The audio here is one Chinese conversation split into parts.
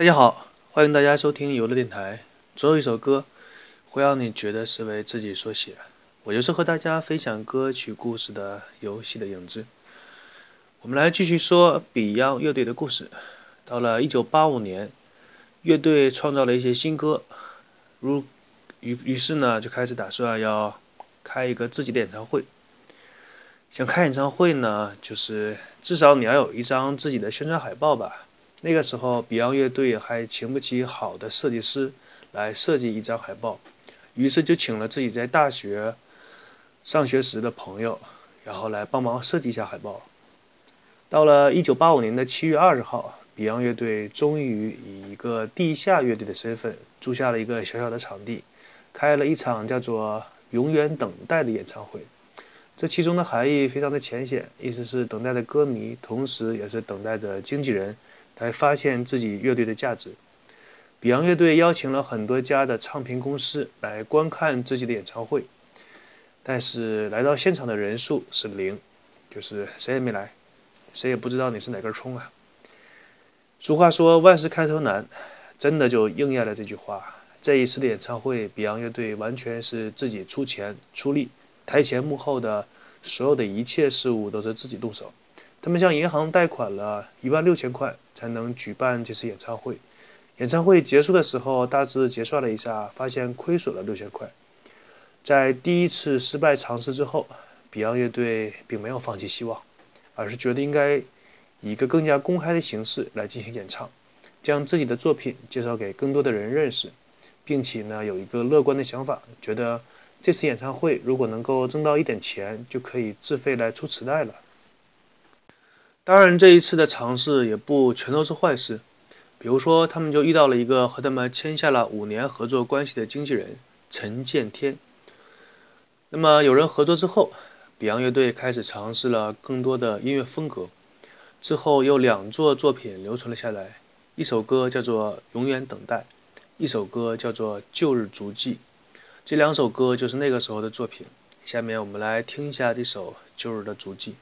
大家好，欢迎大家收听游乐电台。总有一首歌会让你觉得是为自己所写。我就是和大家分享歌曲故事的游戏的影子。我们来继续说 Beyond 乐队的故事。到了一九八五年，乐队创造了一些新歌，如于于是呢，就开始打算要开一个自己的演唱会。想开演唱会呢，就是至少你要有一张自己的宣传海报吧。那个时候，Beyond 乐队还请不起好的设计师来设计一张海报，于是就请了自己在大学上学时的朋友，然后来帮忙设计一下海报。到了一九八五年的七月二十号，Beyond 乐队终于以一个地下乐队的身份，租下了一个小小的场地，开了一场叫做《永远等待》的演唱会。这其中的含义非常的浅显，意思是等待的歌迷，同时也是等待着经纪人。来发现自己乐队的价值。比昂乐队邀请了很多家的唱片公司来观看自己的演唱会，但是来到现场的人数是零，就是谁也没来，谁也不知道你是哪根葱啊。俗话说万事开头难，真的就应验了这句话。这一次的演唱会，比昂乐队完全是自己出钱出力，台前幕后的所有的一切事物都是自己动手。他们向银行贷款了一万六千块，才能举办这次演唱会。演唱会结束的时候，大致结算了一下，发现亏损了六千块。在第一次失败尝试之后，Beyond 乐队并没有放弃希望，而是觉得应该以一个更加公开的形式来进行演唱，将自己的作品介绍给更多的人认识，并且呢有一个乐观的想法，觉得这次演唱会如果能够挣到一点钱，就可以自费来出磁带了。当然，这一次的尝试也不全都是坏事。比如说，他们就遇到了一个和他们签下了五年合作关系的经纪人陈建天。那么，有人合作之后，比昂乐队开始尝试了更多的音乐风格。之后，又两座作品流传了下来，一首歌叫做《永远等待》，一首歌叫做《旧日足迹》。这两首歌就是那个时候的作品。下面我们来听一下这首《旧日的足迹》。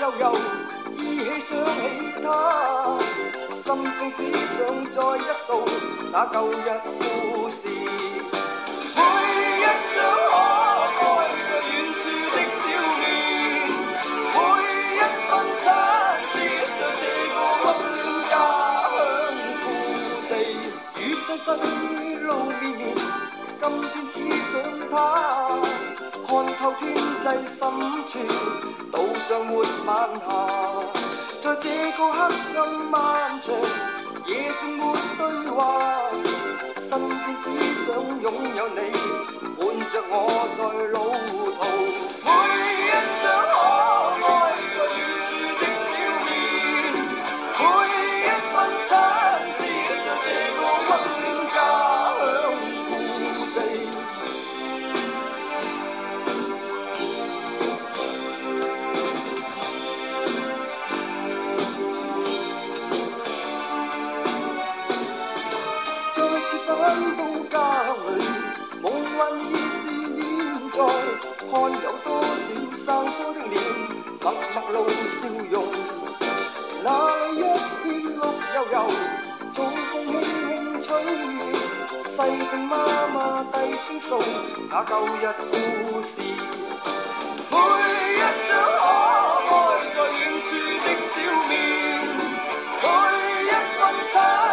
悠悠依稀想起他，心中只想再一数那旧日故事。每一张可爱在远处的笑脸，每一分亲切在这个温暖家乡故地。雨纷纷，路绵绵，今天只想他。看透天际深处，道上没晚霞，在这个黑暗漫长，夜静没对话，心只想拥有你，伴着我在路途，每一张。看有多少生疏的脸，默默露笑容。那一片绿油油，早风轻轻吹。细听妈妈低声诉那旧日故事。每一张可爱在远处的笑面，每一份亲。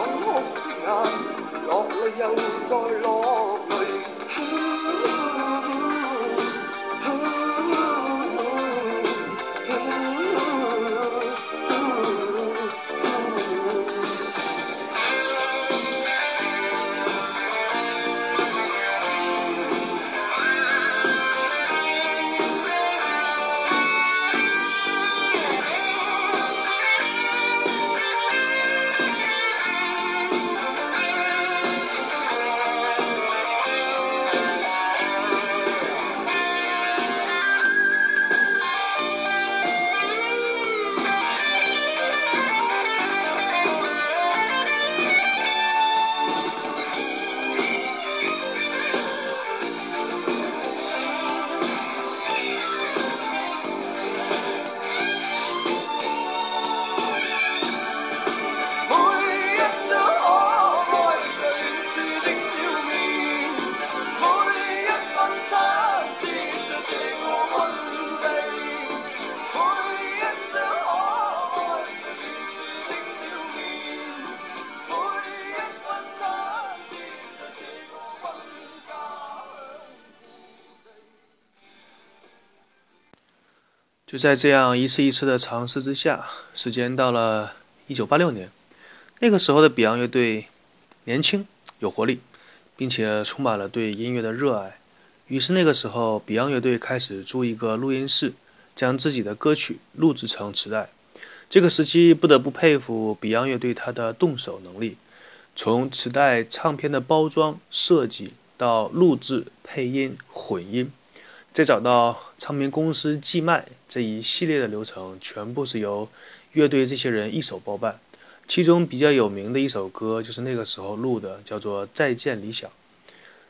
冷酷的眼，落泪又再落。就在这样一次一次的尝试之下，时间到了1986年。那个时候的 Beyond 乐队年轻有活力，并且充满了对音乐的热爱。于是那个时候，Beyond 乐队开始租一个录音室，将自己的歌曲录制成磁带。这个时期不得不佩服 Beyond 乐队他的动手能力，从磁带唱片的包装设计到录制、配音、混音。再找到昌片公司寄卖这一系列的流程，全部是由乐队这些人一手包办。其中比较有名的一首歌就是那个时候录的，叫做《再见理想》。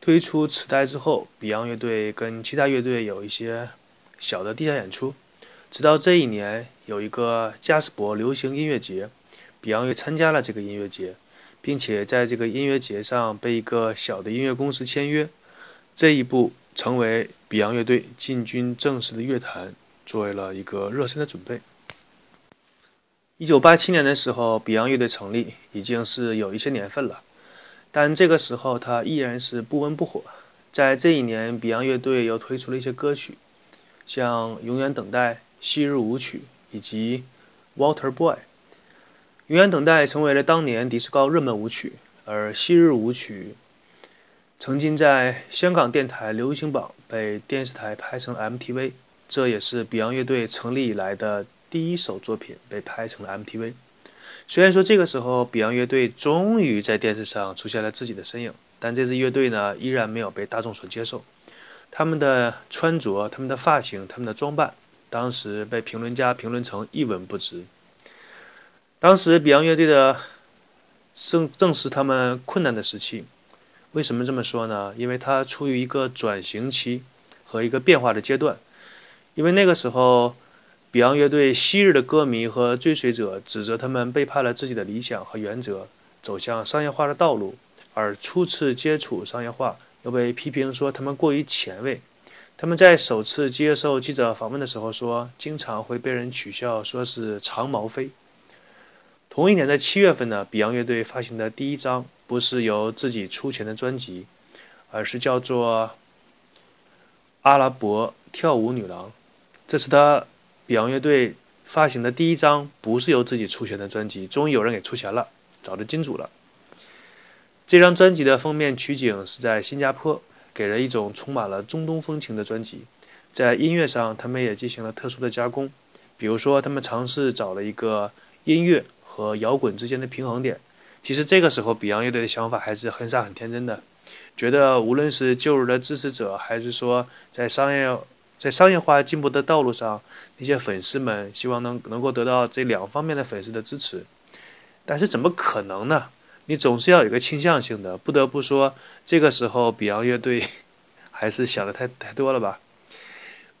推出磁带之后，比昂乐队跟其他乐队有一些小的地下演出。直到这一年，有一个加斯博流行音乐节，比昂乐参加了这个音乐节，并且在这个音乐节上被一个小的音乐公司签约。这一步。成为比昂乐队进军正式的乐坛，做为了一个热身的准备。一九八七年的时候，比昂乐队成立已经是有一些年份了，但这个时候他依然是不温不火。在这一年，比昂乐队又推出了一些歌曲，像《永远等待》《昔日舞曲》以及《Water Boy》。《永远等待》成为了当年迪斯高热门舞曲，而《昔日舞曲》。曾经在香港电台流行榜被电视台拍成 MTV，这也是 Beyond 乐队成立以来的第一首作品被拍成了 MTV。虽然说这个时候 Beyond 乐队终于在电视上出现了自己的身影，但这支乐队呢依然没有被大众所接受。他们的穿着、他们的发型、他们的装扮，当时被评论家评论成一文不值。当时 Beyond 乐队的正正是他们困难的时期。为什么这么说呢？因为它处于一个转型期和一个变化的阶段。因为那个时候，Beyond 乐队昔日的歌迷和追随者指责他们背叛了自己的理想和原则，走向商业化的道路。而初次接触商业化，又被批评说他们过于前卫。他们在首次接受记者访问的时候说，经常会被人取笑说是长毛飞。同一年的七月份呢，Beyond 乐队发行的第一张。不是由自己出钱的专辑，而是叫做《阿拉伯跳舞女郎》，这是他比昂乐队发行的第一张不是由自己出钱的专辑。终于有人给出钱了，找到金主了。这张专辑的封面取景是在新加坡，给人一种充满了中东风情的专辑。在音乐上，他们也进行了特殊的加工，比如说，他们尝试找了一个音乐和摇滚之间的平衡点。其实这个时候，比昂乐队的想法还是很傻很天真的，觉得无论是旧日的支持者，还是说在商业在商业化进步的道路上，那些粉丝们，希望能能够得到这两方面的粉丝的支持。但是怎么可能呢？你总是要有一个倾向性的。不得不说，这个时候比昂乐队还是想的太太多了吧。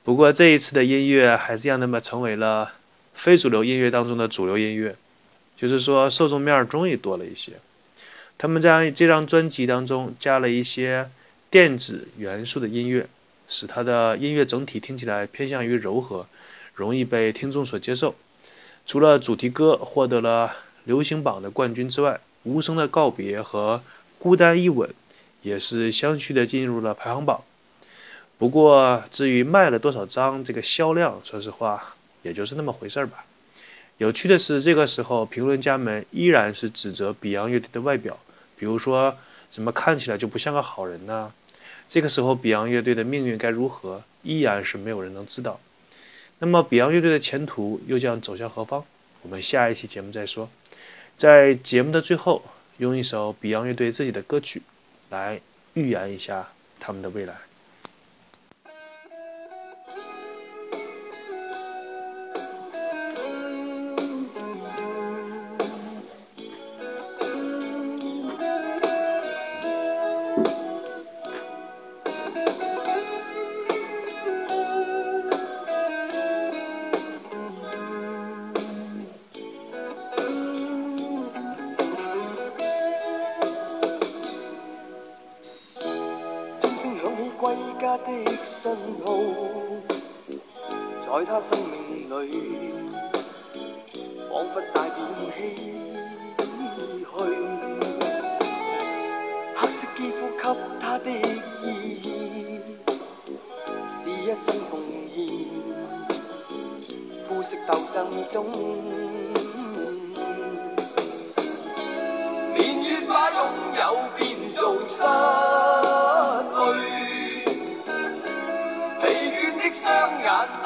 不过这一次的音乐，还是让他们成为了非主流音乐当中的主流音乐。就是说，受众面终于多了一些。他们在这张专辑当中加了一些电子元素的音乐，使他的音乐整体听起来偏向于柔和，容易被听众所接受。除了主题歌获得了流行榜的冠军之外，《无声的告别》和《孤单一吻》也是相续的进入了排行榜。不过，至于卖了多少张，这个销量，说实话，也就是那么回事儿吧。有趣的是，这个时候评论家们依然是指责 Beyond 乐队的外表，比如说什么看起来就不像个好人呐。这个时候，b e y o n d 乐队的命运该如何，依然是没有人能知道。那么，b e y o n d 乐队的前途又将走向何方？我们下一期节目再说。在节目的最后，用一首 Beyond 乐队自己的歌曲来预言一下他们的未来。信号在他生命里，仿佛带点唏嘘。黑色肌肤给他的意义，是一生奉献肤色斗争中，年月把拥有变做失。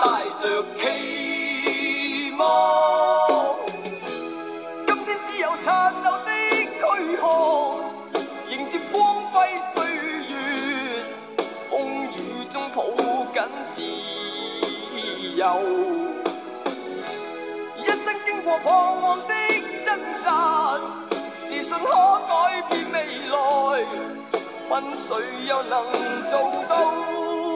带着期望，今天只有残留的躯壳，迎接光辉岁月。风雨中抱紧自由，一生经过彷徨的挣扎，自信可改变未来。问谁又能做到？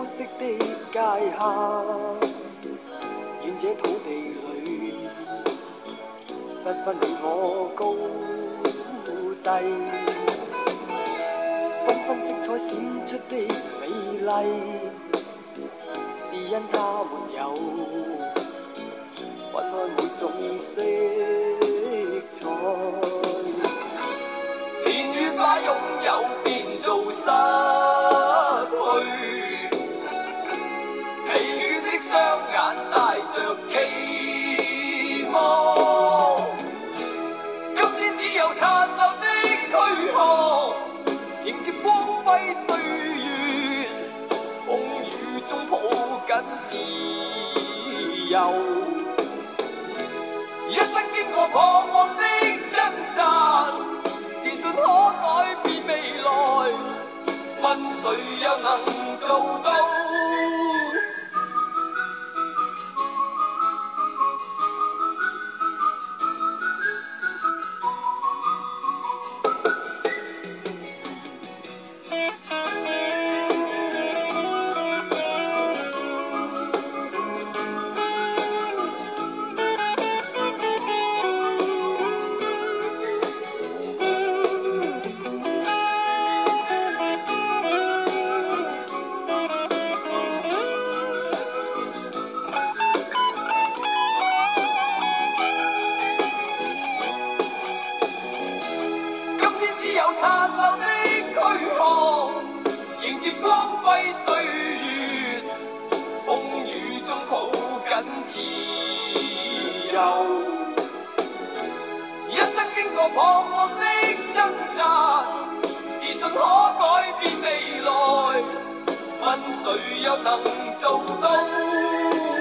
乌色的街下，愿这土地里，不分你我高低。缤纷色彩闪出的美丽，是因它没有分开每种色彩，年月把拥有变做失去。双眼带着期望，今天只有残留的躯壳，迎接光辉岁月。风雨中抱紧自由，一生经过彷徨的挣扎，自信可改变未来。问谁又能做到？只有殘留的躯壳，迎接光辉歲月。風雨中抱緊自由，一生經過彷徨的掙扎，自信可改變未來。問誰又能做到？